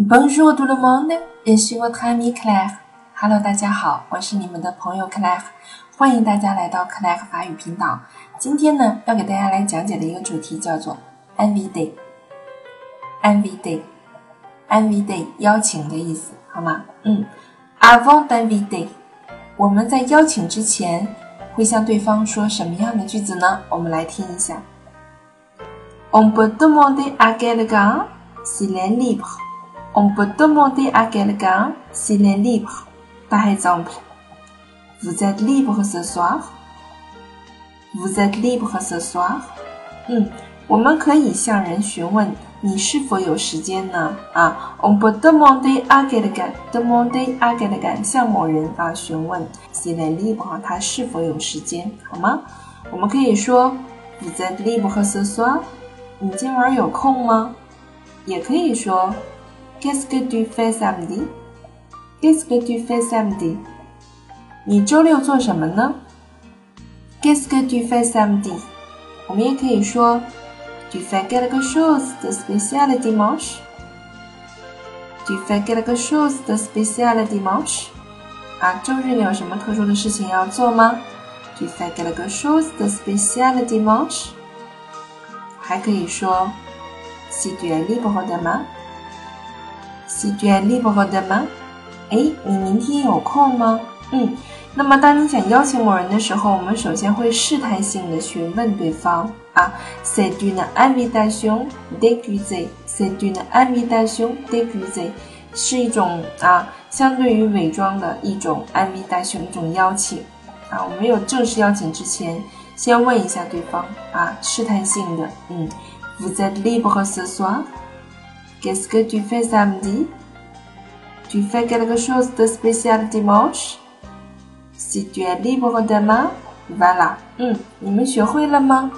Bonjour tout le monde, je suis votre ami Claire. Hello，大家好，我是你们的朋友 Claire，欢迎大家来到 Claire 法语频道。今天呢，要给大家来讲解的一个主题叫做 Envy Day。Envy Day，Envy Day 邀请的意思，好吗？嗯，Avant Envy Day，我们在邀请之前会向对方说什么样的句子呢？我们来听一下。On peut demander à quelqu'un s'il est libre。On peut demander à quelqu'un s'il est libre. Par exemple, vous êtes libre ce soir? Vous êtes libre ce soir? 嗯，我们可以向人询问你是否有时间呢？啊，on peut demander à quelqu'un, demander à quelqu'un 向某人啊询问 s'il est libre 他是否有时间，好吗？我们可以说 Vous êtes libre ce soir? 你今晚有空吗？也可以说。Qu'est-ce que tu fais samedi? Qu'est-ce que tu fais samedi? 你周六做什么呢？Qu'est-ce que tu fais samedi? 我们也可以说，Tu fais quelque chose de spécial dimanche? Tu fais quelque chose de spécial dimanche? 啊，周日你有什么特殊的事情要做吗？Tu fais quelque chose de spécial dimanche? 还可以说，Si tu es libre demain? Si tu es libre demain？哎，你明天有空吗？嗯，那么当你想邀请某人的时候，我们首先会试探性的询问对方啊。C'est une invitation déguisée. C'est une invitation déguisée，是一种啊，相对于伪装的一种 invitation，一种邀请啊。我们没有正式邀请之前，先问一下对方啊，试探性的，嗯，Vous êtes libre ce soir？Qu'est-ce que tu fais samedi? Tu fais quelque chose de spécial dimanche? Si tu es libre demain, voilà. 嗯，你们学会了吗？